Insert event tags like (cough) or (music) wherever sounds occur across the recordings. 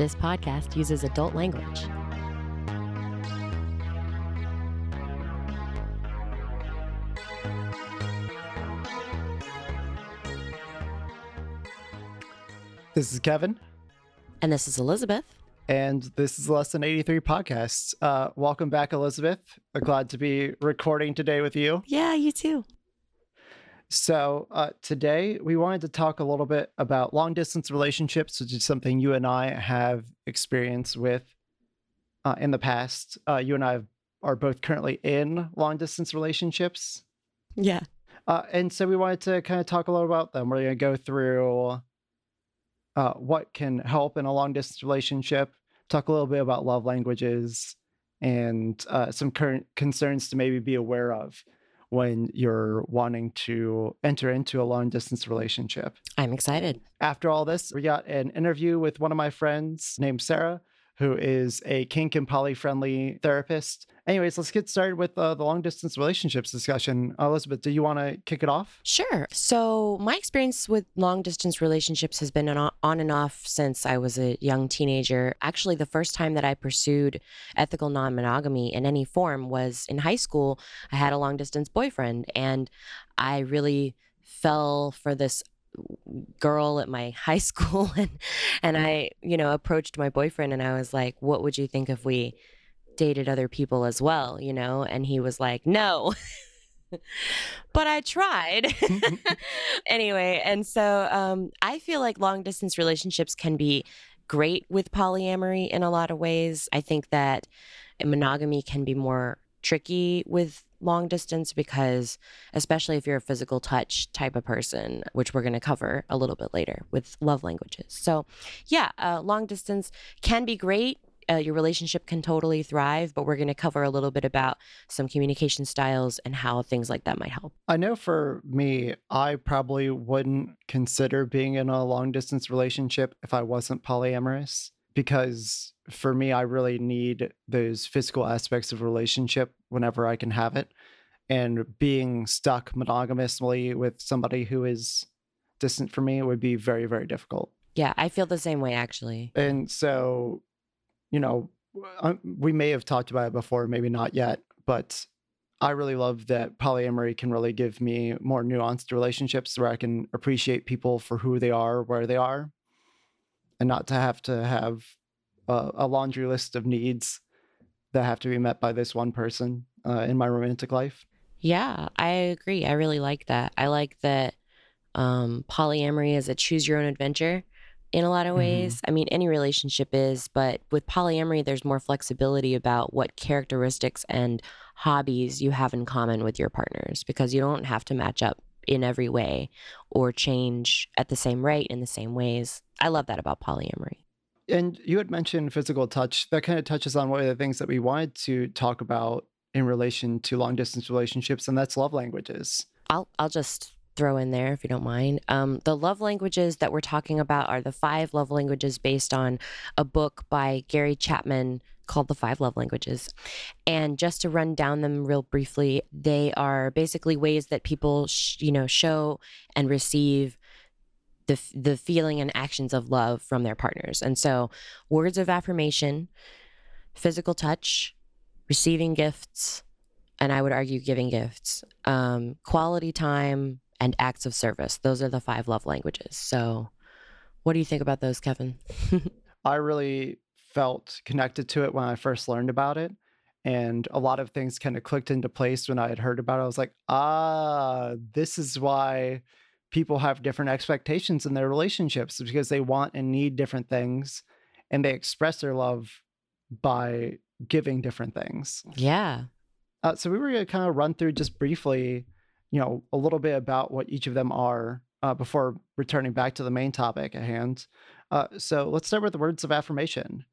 This podcast uses adult language. This is Kevin, And this is Elizabeth. and this is Less Than 83 Podcast. Uh, welcome back, Elizabeth. Glad to be recording today with you. Yeah, you too. So, uh, today we wanted to talk a little bit about long distance relationships, which is something you and I have experience with uh, in the past. Uh, you and I are both currently in long distance relationships. Yeah. Uh, and so we wanted to kind of talk a little about them. We're going to go through uh, what can help in a long distance relationship, talk a little bit about love languages, and uh, some current concerns to maybe be aware of when you're wanting to enter into a long distance relationship. I'm excited. After all this, we got an interview with one of my friends named Sarah, who is a kink and poly friendly therapist. Anyways, let's get started with uh, the long distance relationships discussion. Elizabeth, do you want to kick it off? Sure. So, my experience with long distance relationships has been on on and off since I was a young teenager. Actually, the first time that I pursued ethical non monogamy in any form was in high school. I had a long distance boyfriend, and I really fell for this girl at my (laughs) high school and and I you know approached my boyfriend and I was like what would you think if we dated other people as well? You know and he was like no. (laughs) But I tried. (laughs) Anyway and so um I feel like long distance relationships can be great with polyamory in a lot of ways. I think that monogamy can be more tricky with long distance because especially if you're a physical touch type of person which we're going to cover a little bit later with love languages. So yeah uh, long distance can be great. Uh, your relationship can totally thrive but we're going to cover a little bit about some communication styles and how things like that might help. I know for me, I probably wouldn't consider being in a long distance relationship if I wasn't polyamorous because for me, I really need those physical aspects of relationship whenever I can have it. And being stuck monogamously with somebody who is distant from me would be very, very difficult. yeah i feel the same way actually And so, you know, uh, we may have talked about it before, maybe not yet, but I really love that polyamory can really give me more nuanced relationships where I can appreciate people for who they are, where they are, and not to have to have a, a laundry list of needs that have to be met by this one person uh, in my romantic life. Yeah, I agree. I really like that. I like that um, polyamory is a choose your own adventure in a lot of Mhm. ways. I mean, any relationship is, but with polyamory, there's more flexibility about what characteristics and hobbies you have in common with your partners because you don't have to match up in every way or change at the same rate in the same ways. I love that about polyamory. And you had mentioned physical touch. That kind of touches on one of the things that we wanted to talk about in relation to long distance relationships, and that's love languages. I'll I'll just throw in there if you don't mind. Um, the love languages that we're talking about are the five love languages based on a book by Gary Chapman called The Five Love Languages. And just to run down them real briefly, they are basically ways that people, sh- you know, show and receive the the feeling and actions of love from their partners. And so, words of affirmation, physical touch, receiving gifts, and I would argue giving gifts, um, quality time, and acts of service. Those are the five love languages. So, what do you think about those, Kevin? (laughs) I really felt connected to it when I first learned about it. And a lot of things kind of clicked into place when I had heard about it. I was like, ah, this is why people have different expectations in their relationships because they want and need different things and they express their love by giving different things. yeah. Uh, so we were going to kind of run through just briefly, you know, a little bit about what each of them are uh, before returning back to the main topic at hand. Uh, so let's start with the words of affirmation.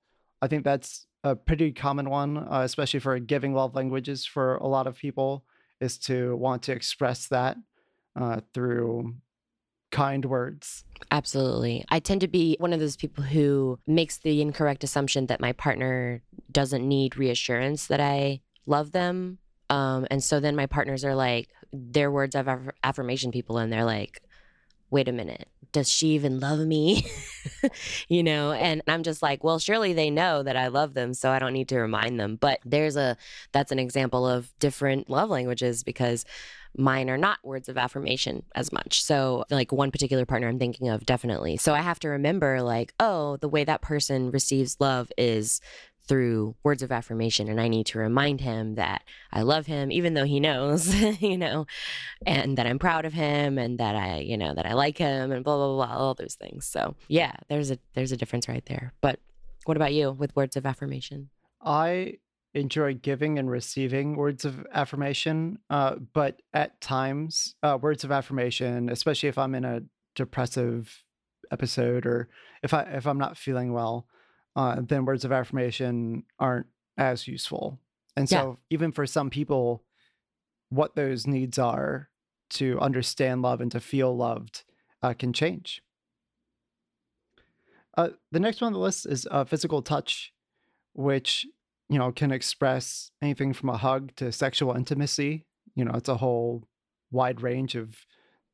I think that's a pretty common one, uh, especially for giving love languages for a lot of people, is to want to express that uh, through kind words. Absolutely. I tend to be one of those people who makes the incorrect assumption that my partner doesn't need reassurance that I love them. Um, and so then my partners are like, they're words of aff- affirmation people, and they're like, wait a minute, does she even love me? (laughs) you know, and I'm just like, well, surely they know that I love them, so I don't need to remind them. But there's a that's an example of different love languages because mine are not words of affirmation as much. So, like one particular partner I'm thinking of, definitely. So, I have to remember, like, oh, the way that person receives love is through words of affirmation. And I need to remind him that I love him, even though he knows, (laughs) you know, and that I'm proud of him and that I, you know, that I like him and blah, blah, blah, all those things. So, yeah, there's a, there's a difference right there. But what about you with words of affirmation? I enjoy giving and receiving words of affirmation, uh, but at times, uh, words of affirmation, especially if I'm in a depressive episode or if I if I'm not feeling well, uh, then words of affirmation aren't as useful. And Yeah. so, even for some people, what those needs are to understand love and to feel loved uh, can change. Uh, the next one on the list is uh, physical touch, which you know can express anything from a hug to sexual intimacy. You know, it's a whole wide range of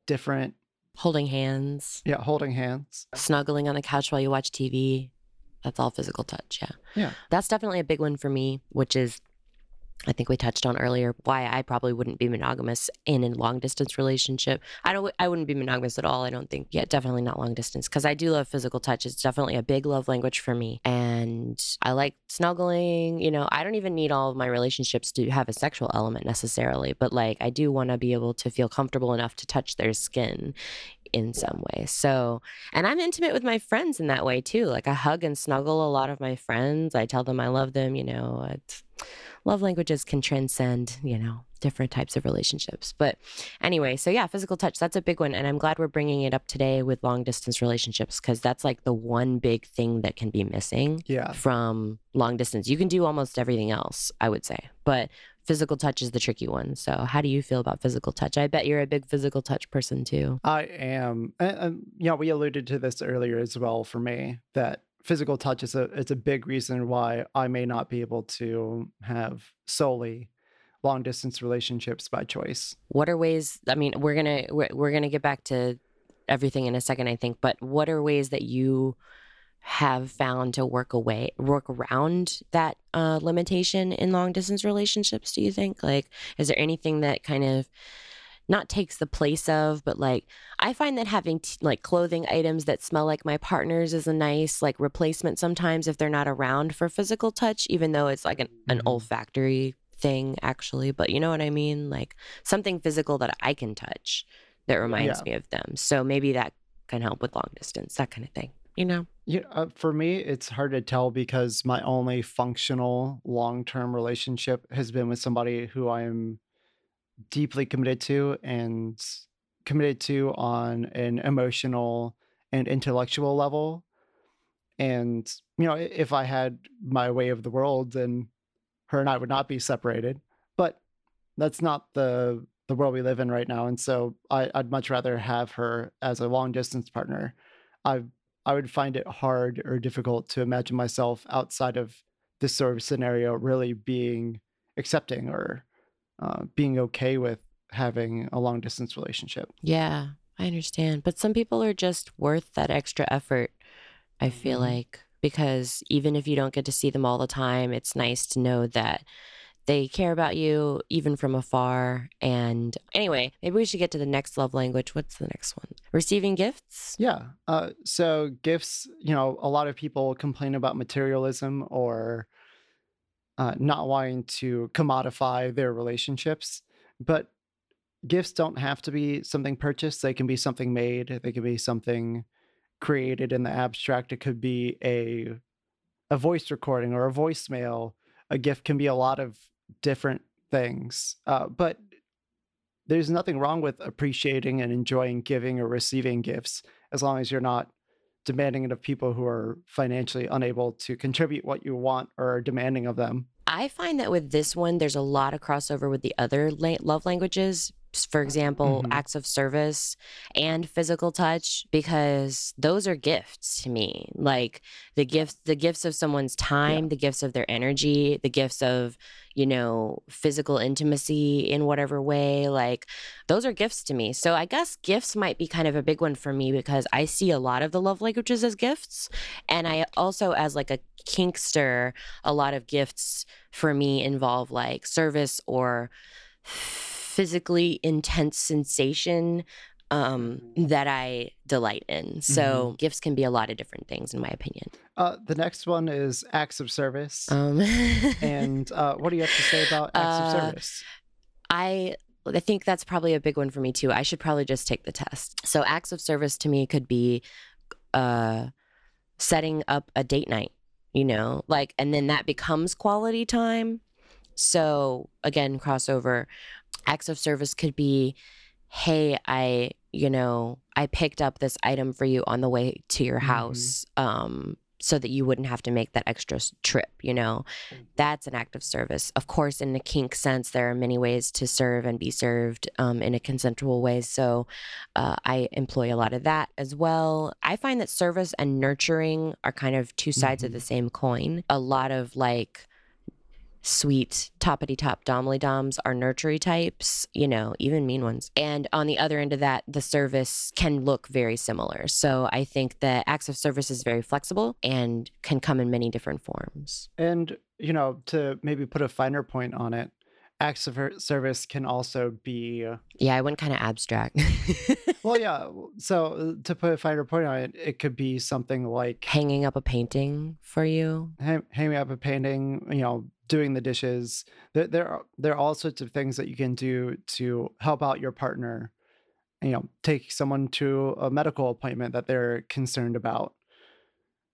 different. Holding hands, Yeah, holding hands. snuggling on the couch while you watch TV. That's all physical touch. Yeah. Yeah. That's definitely a big one for me, which is, I think we touched on earlier, why I probably wouldn't be monogamous in a long distance relationship. I don't, I wouldn't be monogamous at all. I don't think, yeah, definitely not long distance because I do love physical touch. It's definitely a big love language for me. And I like snuggling. You know, I don't even need all of my relationships to have a sexual element necessarily, but like I do want to be able to feel comfortable enough to touch their skin in some way. So, and I'm intimate with my friends in that way too. Like I hug and snuggle a lot of my friends. I tell them I love them. You know, it's, love languages can transcend, you know, different types of relationships. But anyway, so yeah, physical touch, that's a big one. And I'm glad we're bringing it up today with long distance relationships because that's like the one big thing that can be missing Yeah. from long distance. You can do almost everything else, I would say. But physical touch is the tricky one. So, how do you feel about physical touch? I bet you're a big physical touch person too. I am, and, and you know, we alluded to this earlier as well. For me, that physical touch is a it's a big reason why I may not be able to have solely long distance relationships by choice. what are ways i mean we're gonna we're, we're gonna get back to everything in a second i think but what are ways that you have found to work away work around that uh, limitation in long distance relationships do you think like is there anything that kind of not takes the place of but like i find that having t- like clothing items that smell like my partner's is a nice like replacement sometimes if they're not around for physical touch even though it's like an, an Mhm. olfactory thing actually but you know what i mean like something physical that i can touch that reminds Yeah. me of them so maybe that can help with long distance that kind of thing you know Yeah, uh, for me, it's hard to tell because my only functional long term relationship has been with somebody who I am deeply committed to and committed to on an emotional and intellectual level. And, you know, if I had my way of the world, then her and I would not be separated. But that's not the the world we live in right now. And so I, I'd much rather have her as a long distance partner. I I would find it hard or difficult to imagine myself outside of this sort of scenario really being accepting or uh, being okay with having a long distance relationship. yeah i understand but some people are just worth that extra effort i feel Mhm. like because even if you don't get to see them all the time it's nice to know that they care about you even from afar and anyway maybe we should get to the next love language what's the next one receiving gifts Yeah. Uh, so gifts, you know, a lot of people complain about materialism or uh, not wanting to commodify their relationships, but gifts don't have to be something purchased. They can be something made. They can be something created in the abstract. It could be a a voice recording or a voicemail. A gift can be a lot of different things, uh, but there's nothing wrong with appreciating and enjoying giving or receiving gifts as long as you're not demanding it of people who are financially unable to contribute what you want or are demanding of them. I find that with this one, there's a lot of crossover with the other la- love languages for example, Mhm. acts of service and physical touch because those are gifts to me. Like the gifts the gifts of someone's time, the gifts of their energy, the gifts of, you know, physical intimacy in whatever way, like those are gifts to me. So I guess gifts might be kind of a big one for me because I see a lot of the love languages as gifts and I also as like a kinkster, a lot of gifts for me involve like service or physically intense sensation um, that I delight in. So gifts can be a lot of different things, in my opinion. Uh, the next one is acts of service. Um, (laughs) and uh, what do you have to say about acts of Uh, service? I I think that's probably a big one for me too. I should probably just take the test. So acts of service to me could be uh setting up a date night, you know, like and then that becomes quality time. So again, crossover acts of service could be hey, I, you know, I picked up this item for you on the way to your Mhm. house um so that you wouldn't have to make that extra trip, you know. That's an act of service. Of course, in the kink sense, there are many ways to serve and be served um, in a consensual way. So uh, I employ a lot of that as well. I find that service and nurturing are kind of two sides of Mhm. the same coin. A lot of like sweet toppity top domly doms are nurtury types, you know, even mean ones. And on the other end of that, the service can look very similar. So I think that acts of service is very flexible and can come in many different forms. And, you know, to maybe put a finer point on it, acts of service can also be, uh, Yeah, I went kind of abstract. well, (laughs) yeah. So to put a finer point on it, it could be something like Hanging up a painting for you. hang, hanging up a painting, you know, doing the dishes. There, there, are, there are all sorts of things that you can do to help out your partner. You know, take someone to a medical appointment that they're concerned about.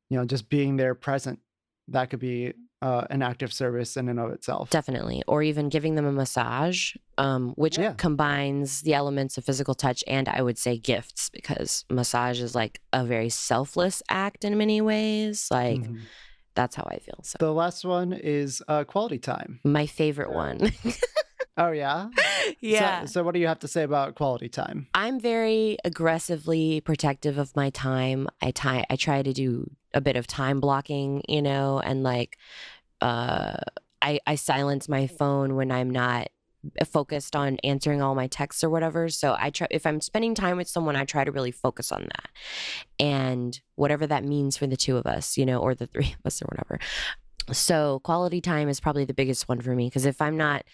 You know, just being there present. That could be uh, an act of service in and of itself. Definitely. Or even giving them a massage, um, which Yeah. combines the elements of physical touch and I would say gifts because massage is like a very selfless act in many ways. Like Mhm. that's how I feel. So The last one is uh, quality time. my favorite one. (laughs) Oh yeah, So, so what do you have to say about quality time? I'm very aggressively protective of my time. I ti- I try to do a bit of time blocking, you know, and like uh I I silence my phone when I'm not focused on answering all my texts or whatever. So I try if I'm spending time with someone, I try to really focus on that. And whatever that means for the two of us, you know, or the three of us or whatever. So quality time is probably the biggest one for me because if I'm not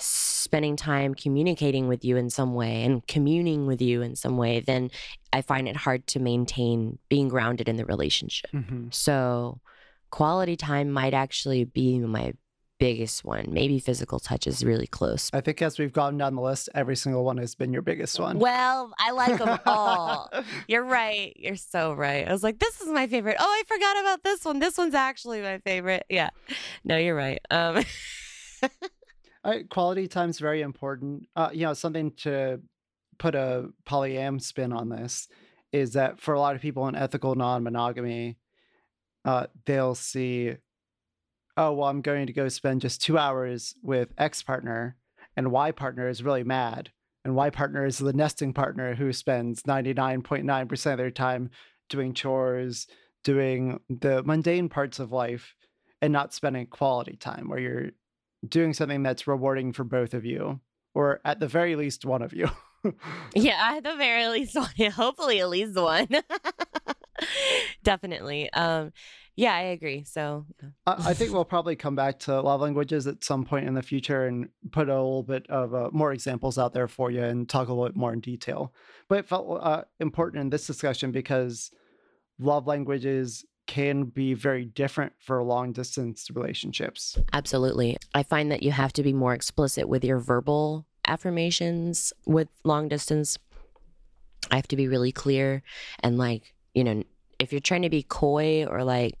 spending time communicating with you in some way and communing with you in some way, then I find it hard to maintain being grounded in the relationship. Mhm. So, quality time might actually be my biggest one. Maybe physical touch is really close. I think as we've gone down the list, every single one has been your biggest one. Well, I like them all. (laughs) You're right. You're so right. I was like, this is my favorite. Oh, I forgot about this one. This one's actually my favorite. Yeah. No, you're right. Um, (laughs) I, quality time is very important. Uh, you know, something to put a polyam spin on this is that for a lot of people in ethical non-monogamy, uh, they'll see, oh well, I'm going to go spend just two hours with X partner, and Y partner is really mad, and Y partner is the nesting partner who spends 99.9% of their time doing chores, doing the mundane parts of life, and not spending quality time where you're doing something that's rewarding for both of you, or at the very least, one of you. (laughs) yeah, at the very least one. (laughs) Hopefully, at least one. (laughs) Definitely. Um, yeah, I agree. So, I I think we'll probably come back to love languages at some point in the future and put a little bit of uh, more examples out there for you and talk a little bit more in detail. But it felt uh, important in this discussion because love languages can be very different for long distance relationships. absolutely. I find that you have to be more explicit with your verbal affirmations with long distance. I have to be really clear and like, you know, if you're trying to be coy or like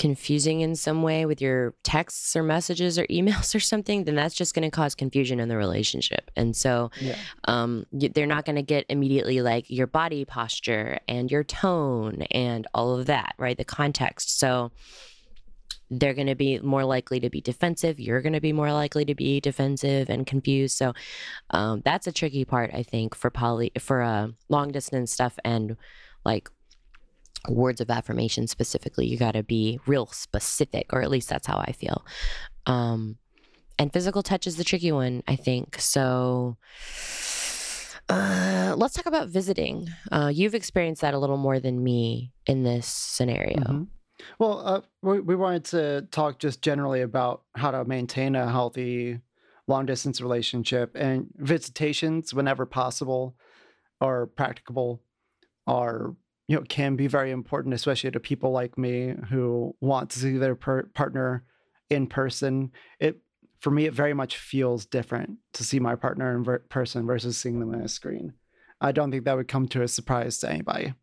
confusing in some way with your texts or messages or (laughs) emails or something, then that's just going to cause confusion in the relationship. And so, Yeah. um, they're not going to get immediately like your body posture and your tone and all of that, right? The context. So they're going to be more likely to be defensive. You're going to be more likely to be defensive and confused. So um, that's a tricky part, I think, for poly for uh, long distance stuff and like words of affirmation specifically. You got to be real specific, or at least that's how I feel. Um, and physical touch is the tricky one, I think. So. Uh, let's talk about visiting. Uh, you've experienced that a little more than me in this scenario. Mhm. Well, uh, we, we wanted to talk just generally about how to maintain a healthy long distance relationship and visitations whenever possible or practicable are you know can be very important especially to people like me who want to see their per- partner in person. It for me it very much feels different to see my partner in ver- person versus seeing them on a screen. I don't think that would come to a surprise to anybody.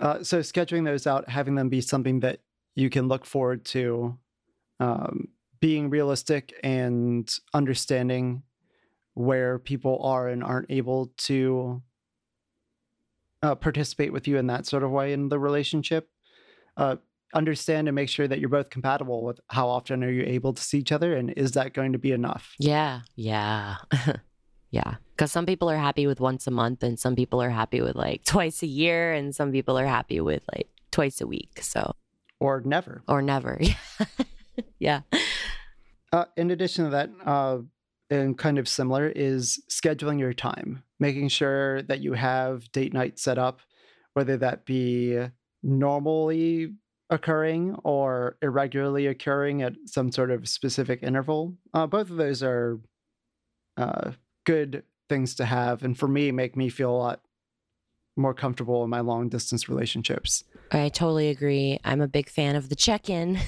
Uh, so scheduling those out having them be something that you can look forward to um, being realistic and understanding where people are and aren't able to uh, participate with you in that sort of way in the relationship. Uh, understand and make sure that you're both compatible with how often are you able to see each other and is that going to be enough? Yeah, yeah. (laughs) yeah. Because some people are happy with once a month, and some people are happy with like (laughs) twice a year, and some people are happy with like twice a week. So, Or never. or never. (laughs) yeah. Uh, in addition to that, uh, and kind of similar is scheduling your time, making sure that you have date night set up, whether that be normally occurring or irregularly occurring at some sort of specific interval. Uh, both of those are uh, good things to have, and for me, make me feel a lot more comfortable in my long distance relationships. I totally agree. I'm a big fan of the check-in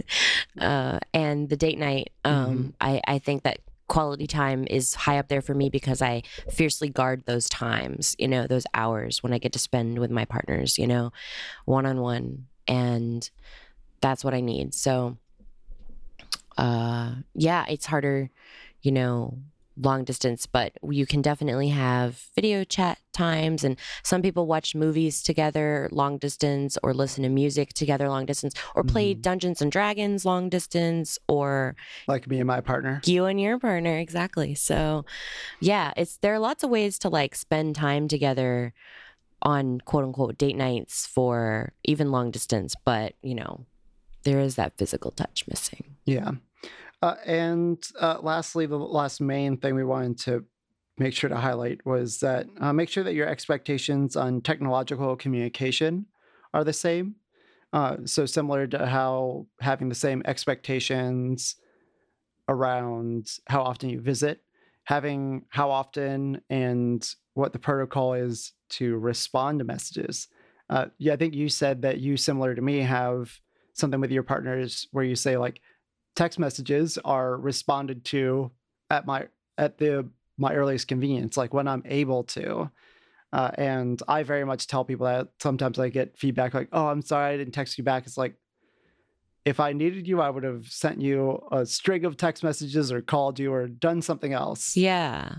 (laughs) uh, and the date night. Um, I, I think that quality time is high up there for me because I fiercely guard those times, you know, those hours when I get to spend with my partners, you know, one on one. And that's what I need. So, uh, yeah, it's harder, you know, long distance, but you can definitely have video chat times. And some people watch movies together long distance or listen to music together long distance or play Mhm. Dungeons and Dragons long distance or Like me and my partner. you and your partner exactly so yeah it's there are lots of ways to like spend time together on quote unquote date nights for even long distance but you know there is that physical touch missing Yeah. Uh, and uh, lastly, the last main thing we wanted to make sure to highlight was that uh, make sure that your expectations on technological communication are the same. Uh, so, similar to how having the same expectations around how often you visit, having how often and what the protocol is to respond to messages. Uh, yeah, I think you said that you, similar to me, have something with your partners where you say, like, text messages are responded to at my at the my earliest convenience like when i'm able to. Uh, and i very much tell people that sometimes i get feedback like oh i'm sorry i didn't text you back. It's like if i needed you i would have sent you a string of text messages or called you or done something else. Yeah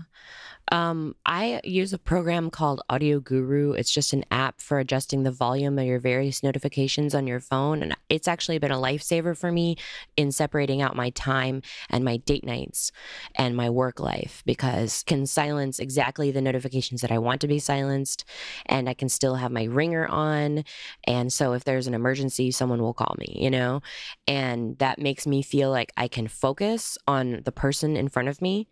um, I use a program called Audio Guru. It's just an app for adjusting the volume of your various notifications on your phone. And it's actually been a lifesaver for me in separating out my time and my date nights and my work life because can silence exactly the notifications that I want to be silenced and I can still have my ringer on. And so if there's an emergency, someone will call me, you know? And that makes me feel like I can focus on the person in front of me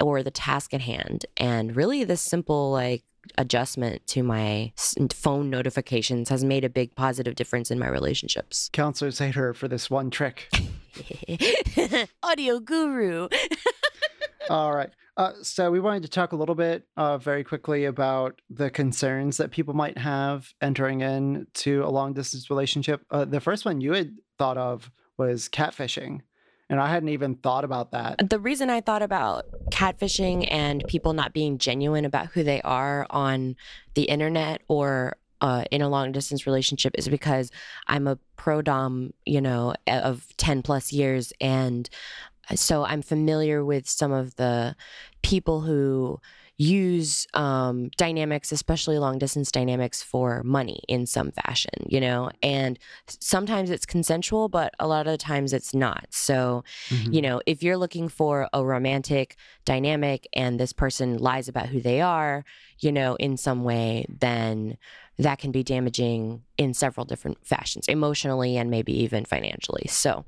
or the task at hand. And really, this simple, like, adjustment to my phone notifications has made a big positive difference in my relationships. counselors hate her for this one trick (laughs) Audio guru. (laughs) All right. Uh, so we wanted to talk a little bit uh, very quickly about the concerns that people might have entering into a long distance relationship. Uh, the first one you had thought of was catfishing, and I hadn't even thought about that. The reason I thought about catfishing and people not being genuine about who they are on the internet or uh, in a long distance relationship is because I'm a pro dom, you know, of 10 plus years. And so I'm familiar with some of the people who, use um, dynamics, especially long distance dynamics, for money in some fashion, you know? And sometimes it's consensual, but a lot of the times it's not. So, mm-hmm. you know, if you're looking for a romantic dynamic and this person lies about who they are, you know, in some way, then that can be damaging in several different fashions, emotionally and maybe even financially. So,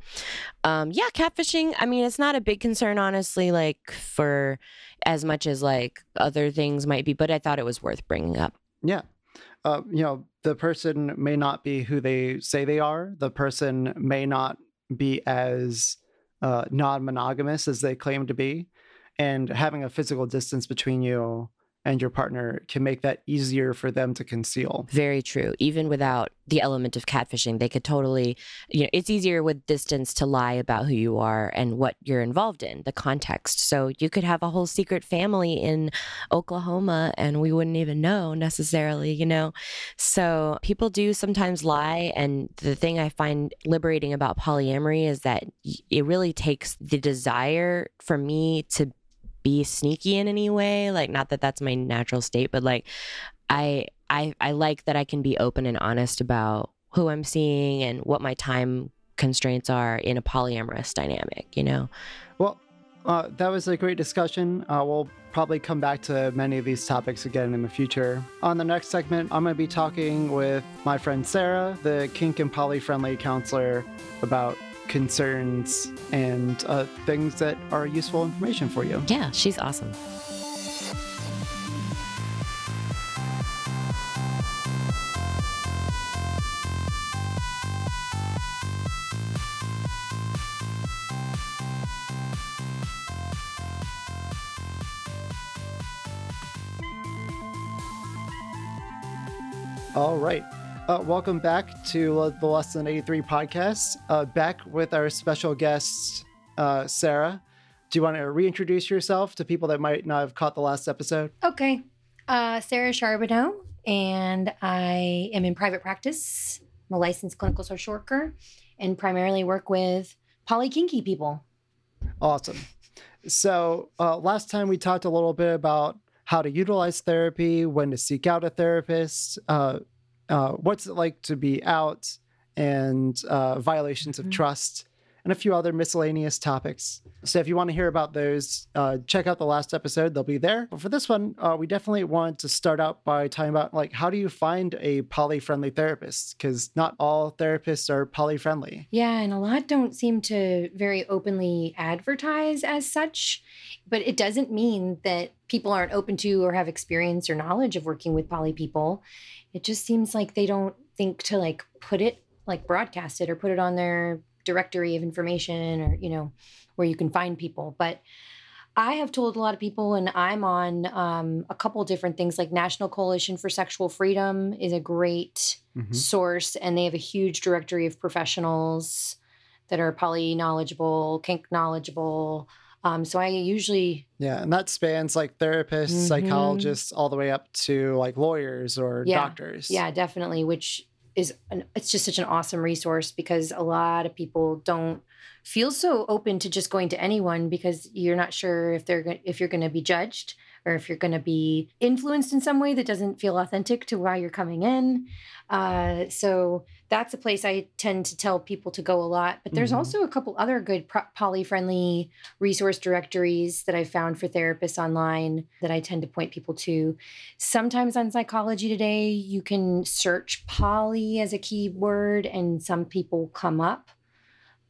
um, yeah, catfishing, I mean, it's not a big concern, honestly, like for as much as like other things might be, but I thought it was worth bringing up. Yeah. Uh, you know, the person may not be who they say they are. The person may not be as uh, non monogamous as they claim to be. And having a physical distance between you and your partner can make that easier for them to conceal. Very true. Even without the element of catfishing, they could totally, you know, it's easier with distance to lie about who you are and what you're involved in, the context. So you could have a whole secret family in Oklahoma and we wouldn't even know necessarily, you know? So people do sometimes lie. And the thing I find liberating about polyamory is that it really takes the desire for me to be sneaky in any way like not that that's my natural state but like i i i like that i can be open and honest about who i'm seeing and what my time constraints are in a polyamorous dynamic you know? Well uh, that was a great discussion. Uh, we'll probably come back to many of these topics again in the future. On the next segment i'm going to be talking with my friend sarah the kink and poly friendly counselor about concerns and uh, things that are useful information for you. Yeah, she's awesome. All right. Uh, welcome back to the Less Than 83 podcast. Uh, back with our special guest, uh, Sarah. Do you want to reintroduce yourself to people that might not have caught the last episode? Okay. Uh, Sarah Charbonneau, and I am in private practice. I'm a licensed clinical social worker and primarily work with polykinky people. Awesome. So, uh, last time we talked a little bit about how to utilize therapy, when to seek out a therapist, uh, uh, what's it like to be out and uh, violations of mm-hmm. trust and a few other miscellaneous topics. So if you want to hear about those, uh, check out the last episode; they'll be there. But for this one, uh, we definitely want to start out by talking about like how do you find a poly-friendly therapist? Because not all therapists are poly-friendly. Yeah, and a lot don't seem to very openly advertise as such. But it doesn't mean that people aren't open to or have experience or knowledge of working with poly people it just seems like they don't think to like put it like broadcast it or put it on their directory of information or you know where you can find people but i have told a lot of people and i'm on um, a couple different things like national coalition for sexual freedom is a great mm-hmm. source and they have a huge directory of professionals that are poly knowledgeable kink knowledgeable um, so I usually yeah, and that spans like therapists, mm-hmm. psychologists, all the way up to like lawyers or yeah. doctors. Yeah, definitely. Which is an, it's just such an awesome resource because a lot of people don't feel so open to just going to anyone because you're not sure if they're if you're going to be judged or if you're going to be influenced in some way that doesn't feel authentic to why you're coming in. Uh, so that's a place I tend to tell people to go a lot. But there's mm-hmm. also a couple other good pro- poly friendly resource directories that I found for therapists online that I tend to point people to. Sometimes on Psychology Today, you can search poly as a keyword, and some people come up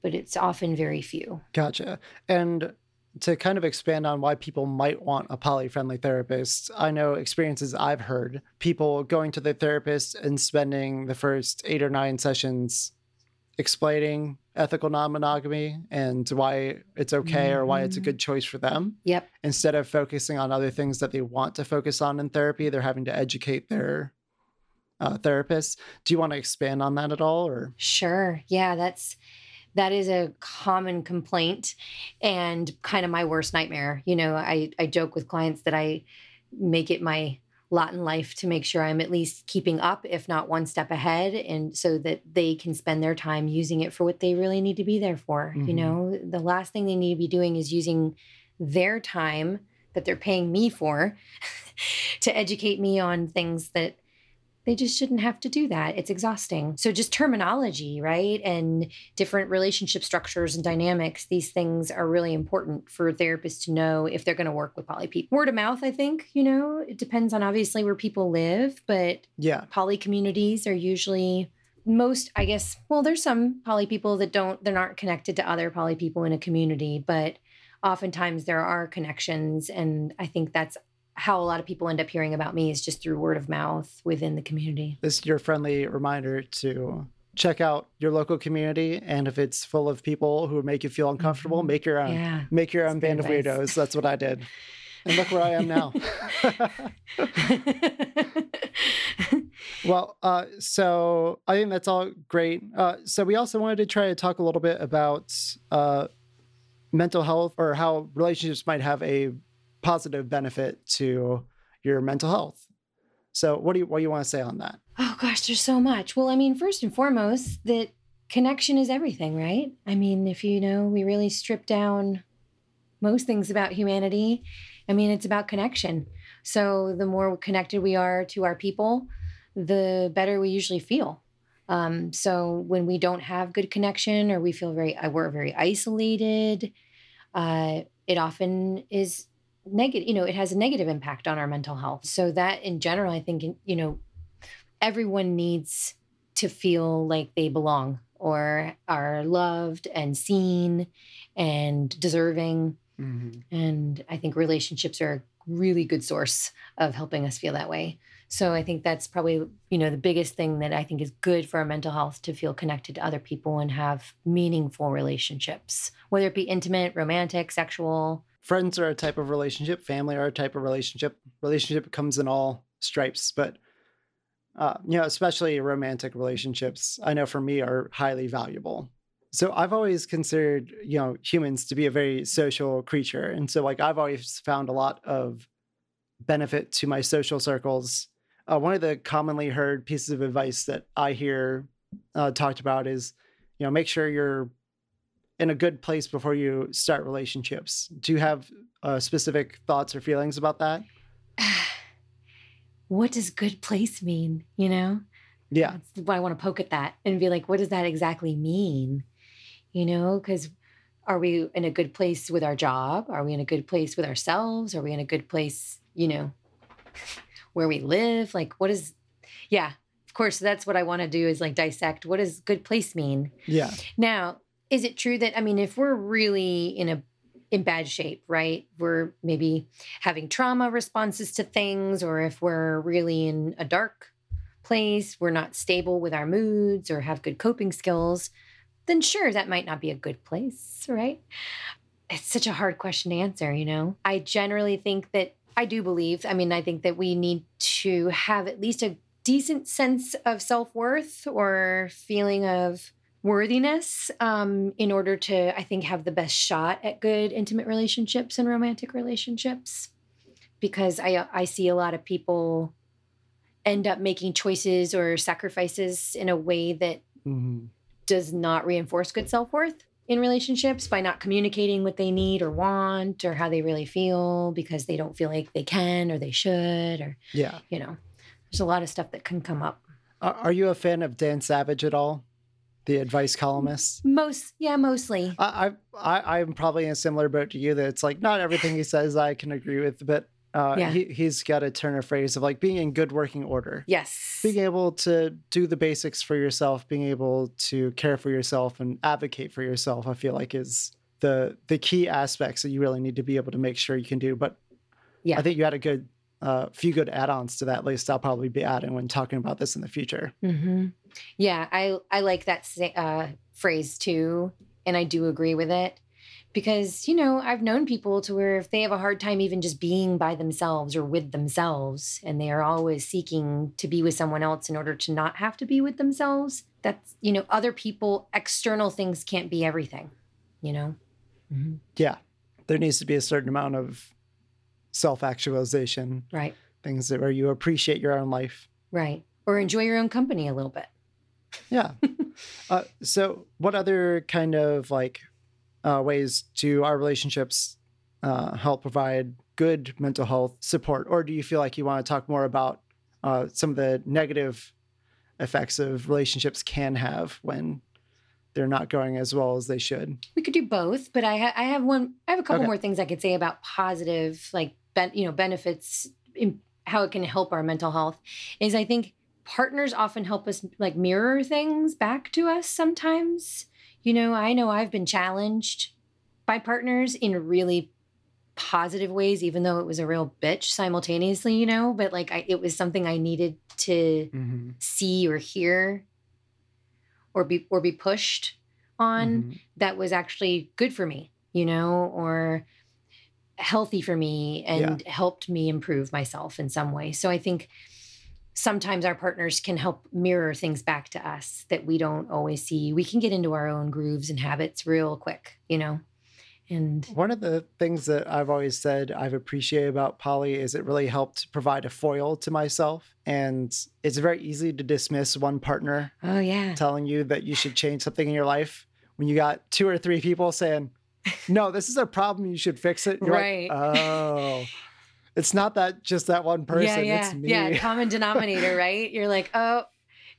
but it's often very few. Gotcha. And to kind of expand on why people might want a poly friendly therapist, I know experiences I've heard people going to the therapist and spending the first eight or nine sessions explaining ethical non monogamy and why it's okay mm-hmm. or why it's a mm-hmm. good choice for them. Yep. Instead of focusing on other things that they want to focus on in therapy, they're having to educate their uh, therapists. Do you want to expand on that at all? Or sure. Yeah, that's that is a common complaint and kind of my worst nightmare. You know, I, I joke with clients that I make it my lot in life to make sure I'm at least keeping up, if not one step ahead, and so that they can spend their time using it for what they really need to be there for. Mm-hmm. You know, the last thing they need to be doing is using their time that they're paying me for (laughs) to educate me on things that they just shouldn't have to do that. It's exhausting. So, just terminology, right? And different relationship structures and dynamics, these things are really important for therapists to know if they're going to work with poly people. Word of mouth, I think, you know, it depends on obviously where people live, but yeah, poly communities are usually most i guess well there's some poly people that don't they're not connected to other poly people in a community but oftentimes there are connections and i think that's how a lot of people end up hearing about me is just through word of mouth within the community. This is your friendly reminder to check out your local community and if it's full of people who make you feel uncomfortable mm-hmm. make your own yeah, make your own band of weirdos. That's what i did. (laughs) And look where i am now. (laughs) Well, uh, so I think that's all great. Uh, so we also wanted to try to talk a little bit about uh, mental health or how relationships might have a positive benefit to your mental health. So what do you what do you want to say on that? Oh gosh, there's so much. Well, I mean, first and foremost, that connection is everything, right? I mean, if you know, we really strip down most things about humanity. I mean, it's about connection. So the more connected we are to our people, the better we usually feel. Um, so when we don't have good connection or we feel very, we're very isolated, uh, it often is negative, you know, it has a negative impact on our mental health. So that in general, I think, you know, everyone needs to feel like they belong or are loved and seen and deserving. Mm-hmm. And I think relationships are a really good source of helping us feel that way. So I think that's probably, you know, the biggest thing that I think is good for our mental health to feel connected to other people and have meaningful relationships, whether it be intimate, romantic, sexual. Friends are a type of relationship, family are a type of relationship. Relationship comes in all stripes, but uh, you know, especially romantic relationships, I know for me are highly valuable. So I've always considered, you know, humans to be a very social creature. And so like I've always found a lot of benefit to my social circles uh, one of the commonly heard pieces of advice that I hear uh, talked about is, you know, make sure you're in a good place before you start relationships. Do you have uh, specific thoughts or feelings about that? (sighs) what does good place mean? You know? Yeah. That's why I want to poke at that and be like, what does that exactly mean? You know, because are we in a good place with our job? Are we in a good place with ourselves? Are we in a good place, you know? (sighs) where we live like what is yeah of course that's what i want to do is like dissect what does good place mean yeah now is it true that i mean if we're really in a in bad shape right? We're maybe having trauma responses to things or if we're really in a dark place we're not stable with our moods or have good coping skills then sure that might not be a good place right? It's such a hard question to answer you know? I generally think that I do believe, I mean, I think that we need to have at least a decent sense of self worth or feeling of worthiness um, in order to, I think, have the best shot at good intimate relationships and romantic relationships. Because I, I see a lot of people end up making choices or sacrifices in a way that mm-hmm. does not reinforce good self worth in relationships by not communicating what they need or want or how they really feel because they don't feel like they can or they should or yeah you know there's a lot of stuff that can come up are you a fan of dan savage at all the advice columnist most yeah mostly I, I i'm probably in a similar boat to you that it's like not everything he says i can agree with but uh, yeah. he, he's got a turn of phrase of like being in good working order. Yes. Being able to do the basics for yourself, being able to care for yourself and advocate for yourself, I feel like is the the key aspects that you really need to be able to make sure you can do. But yeah, I think you had a good uh, few good add-ons to that list. I'll probably be adding when talking about this in the future. Mm-hmm. Yeah, I I like that uh, phrase too, and I do agree with it because you know i've known people to where if they have a hard time even just being by themselves or with themselves and they are always seeking to be with someone else in order to not have to be with themselves that's you know other people external things can't be everything you know mm-hmm. yeah there needs to be a certain amount of self-actualization right things that where you appreciate your own life right or enjoy your own company a little bit yeah (laughs) uh, so what other kind of like uh, ways do our relationships uh, help provide good mental health support, or do you feel like you want to talk more about uh, some of the negative effects of relationships can have when they're not going as well as they should? We could do both, but I ha- I have one. I have a couple Okay. more things I could say about positive, like ben- you know, benefits in how it can help our mental health. Is I think partners often help us like mirror things back to us sometimes. You know, I know I've been challenged by partners in really positive ways, even though it was a real bitch simultaneously. You know, but like I, it was something I needed to Mm-hmm. see or hear or be or be pushed on Mm-hmm. that was actually good for me, you know, or healthy for me and helped me improve myself in some way. So I think sometimes our partners can help mirror things back to us that we don't always see. We can get into our own grooves and habits real quick, you know. And One of the things that I've always said I've appreciated about Polly is it really helped provide a foil to myself. And it's very easy to dismiss one partner oh yeah. telling you that you should change something in your life when you got two or three people saying, no, this is a problem, you should fix it. You're Right. Like, oh, it's not that just that one person, yeah, yeah, it's me. yeah. Common (laughs) denominator, right? You're like, oh,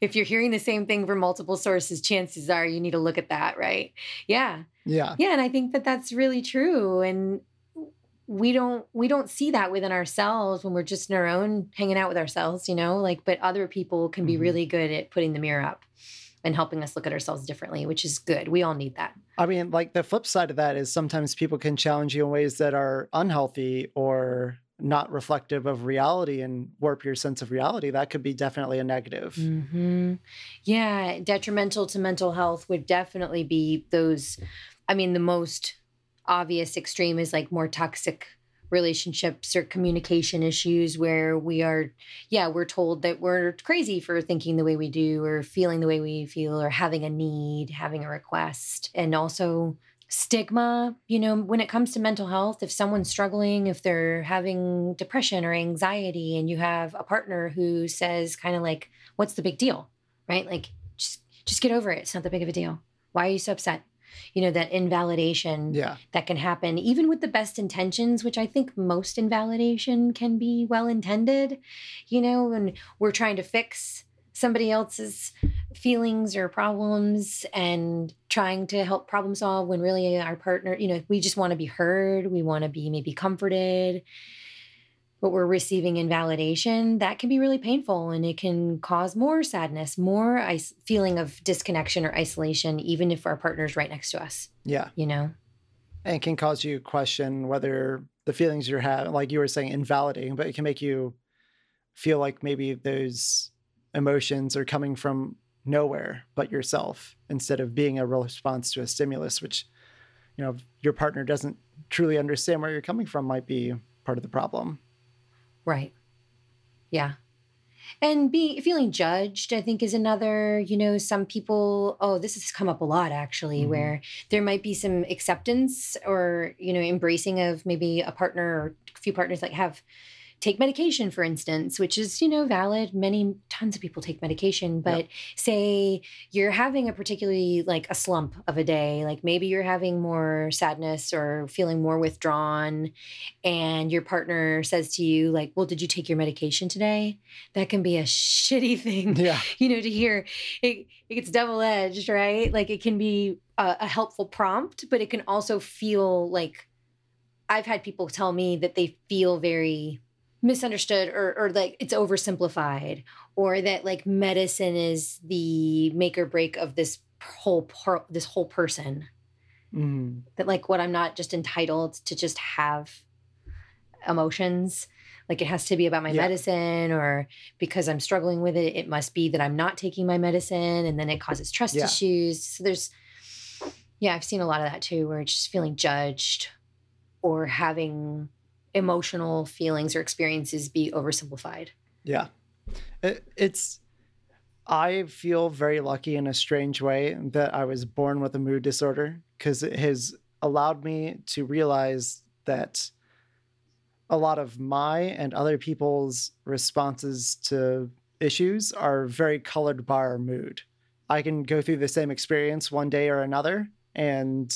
if you're hearing the same thing from multiple sources, chances are you need to look at that, right? Yeah, yeah. yeah, and I think that that's really true, and we don't we don't see that within ourselves when we're just in our own hanging out with ourselves, you know. Like, but other people can be Mhm. really good at putting the mirror up and helping us look at ourselves differently, which is good. We all need that. I mean, like the flip side of that is sometimes people can challenge you in ways that are unhealthy or not reflective of reality and warp your sense of reality. That could be definitely a negative. hmm Yeah, detrimental to mental health would definitely be those. I mean, the most obvious extreme is like more toxic relationships or communication issues where we are, yeah, we're told that we're crazy for thinking the way we do or feeling the way we feel or having a need, having a request. And also, stigma you know when it comes to mental health if someone's struggling if they're having depression or anxiety and you have a partner who says kind of like what's the big deal? Right? Like just just get over it. It's not that big of a deal. Why are you so upset you know that invalidation Yeah. that can happen even with the best intentions which i think most invalidation can be well intended you know when we're trying to fix somebody else's feelings or problems and trying to help problem solve when really our partner you know we just want to be heard we want to be maybe comforted but we're receiving invalidation that can be really painful and it can cause more sadness more is- feeling of disconnection or isolation even if our partner's right next to us Yeah. you know And can cause you question whether the feelings you're having, like you were saying, invalidating, but it can make you feel like maybe those emotions are coming from nowhere but yourself instead of being a real response to a stimulus, which, you know, your partner doesn't truly understand where you're coming from might be part of the problem. Right. Yeah. And being feeling judged, I think, is another, you know, some people, oh, this has come up a lot actually, Mhm. where there might be some acceptance or, you know, embracing of maybe a partner or a few partners that have take medication, for instance, which is, you know, valid. Many tons of people take medication, but say you're having a particularly like a slump of a day, like maybe you're having more sadness or feeling more withdrawn and your partner says to you like well did you take your medication today that can be a shitty (laughs) thing Yeah. you know to hear it, it's double edged right like it can be a, a helpful prompt but it can also feel like i've had people tell me that they feel very misunderstood or, or like it's oversimplified or that like medicine is the make or break of this whole per, this whole person Mhm. that like what I'm not just entitled to just have emotions. Like it has to be about my Yeah. medicine or because I'm struggling with it, it must be that I'm not taking my medicine and then it causes trust Yeah. issues. So there's yeah, I've seen a lot of that too, where it's just feeling judged or having emotional feelings or experiences be oversimplified. Yeah. It, it's, I feel very lucky in a strange way that I was born with a mood disorder because it has allowed me to realize that a lot of my and other people's responses to issues are very colored by our mood. I can go through the same experience one day or another and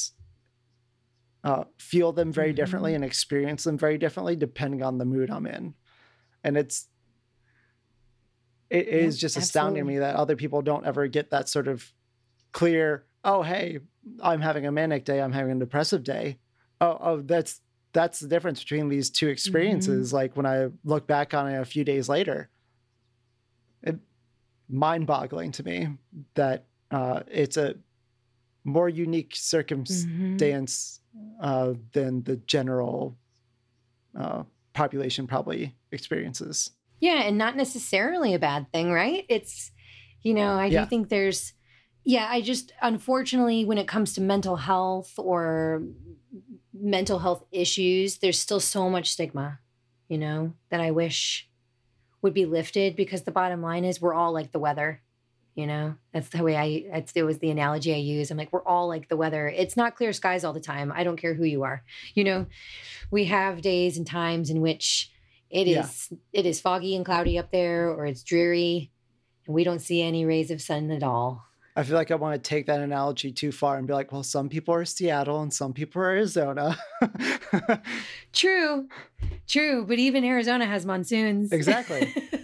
uh, feel them very differently Mhm. and experience them very differently depending on the mood I'm in. And it's it Yeah, is just astounding to me that other people don't ever get that sort of clear, oh hey, I'm having a manic day, I'm having a depressive day. Oh, oh, that's that's the difference between these two experiences. Like when I look back on it a few days later, it mind-boggling to me that uh, it's a more unique circumstance Mhm. Uh, than the general uh, population probably experiences. Yeah, and not necessarily a bad thing, right? It's, you know, I Yeah. do think there's, yeah, I just, unfortunately, when it comes to mental health or mental health issues, there's still so much stigma, you know, that I wish would be lifted because the bottom line is we're all like the weather. You know, that's the way I, that's, it was the analogy I use. I'm like, we're all like the weather. It's not clear skies all the time. I don't care who you are. You know, we have days and times in which it is Yeah. it is foggy and cloudy up there or it's dreary and we don't see any rays of sun at all I feel like I want to take that analogy too far and be like, well, some people are Seattle and some people are Arizona. (laughs) true true but even arizona has monsoons Exactly. (laughs)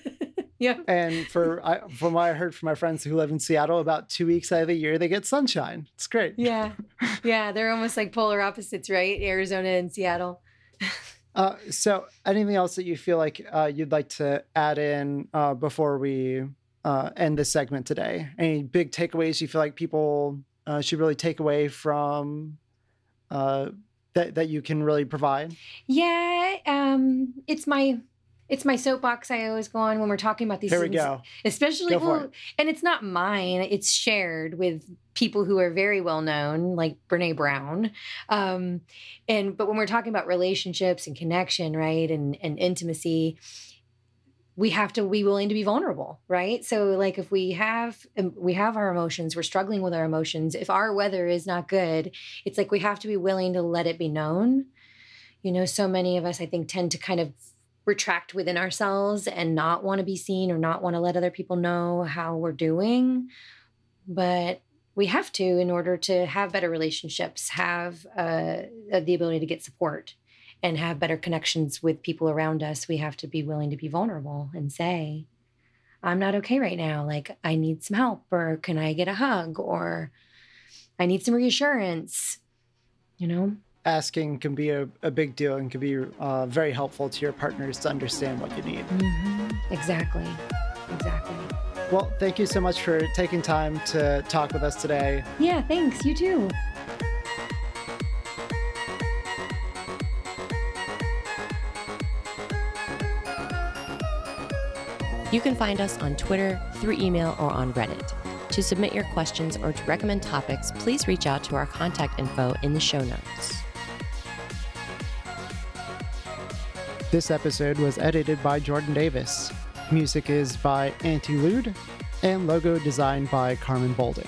yeah and for I, from what I heard from my friends who live in Seattle, about two weeks out of the year they get sunshine. It's great. yeah (laughs) yeah they're almost like polar opposites right arizona and seattle (laughs) Uh, so, anything else that you feel like uh, you'd like to add in uh, before we uh, end this segment today? Any big takeaways you feel like people uh, should really take away from uh, that that you can really provide? yeah um it's my it's my soapbox i always go on when we're talking about these Here we things go. especially Go well, it. and it's not mine it's shared with people who are very well known like brene brown um and but when we're talking about relationships and connection right and and intimacy we have to be willing to be vulnerable right so like if we have um, we have our emotions we're struggling with our emotions if our weather is not good it's like we have to be willing to let it be known you know so many of us i think tend to kind of retract within ourselves and not want to be seen or not want to let other people know how we're doing. But we have to in order to have better relationships have uh, the ability to get support and have better connections with people around us we have to be willing to be vulnerable and say i'm not okay right now. Like i need some help or can i get a hug or i need some reassurance you know Asking can be a, a big deal and can be uh, very helpful to your partners to understand what you need. exactly exactly Well, thank you so much for taking time to talk with us today. yeah thanks you too You can find us on Twitter, through email, or on Reddit. To submit your questions or to recommend topics, please reach out to our contact info in the show notes. This episode was edited by Jordan Davis. Music is by Anti Lude, and logo designed by Carmen Bolding.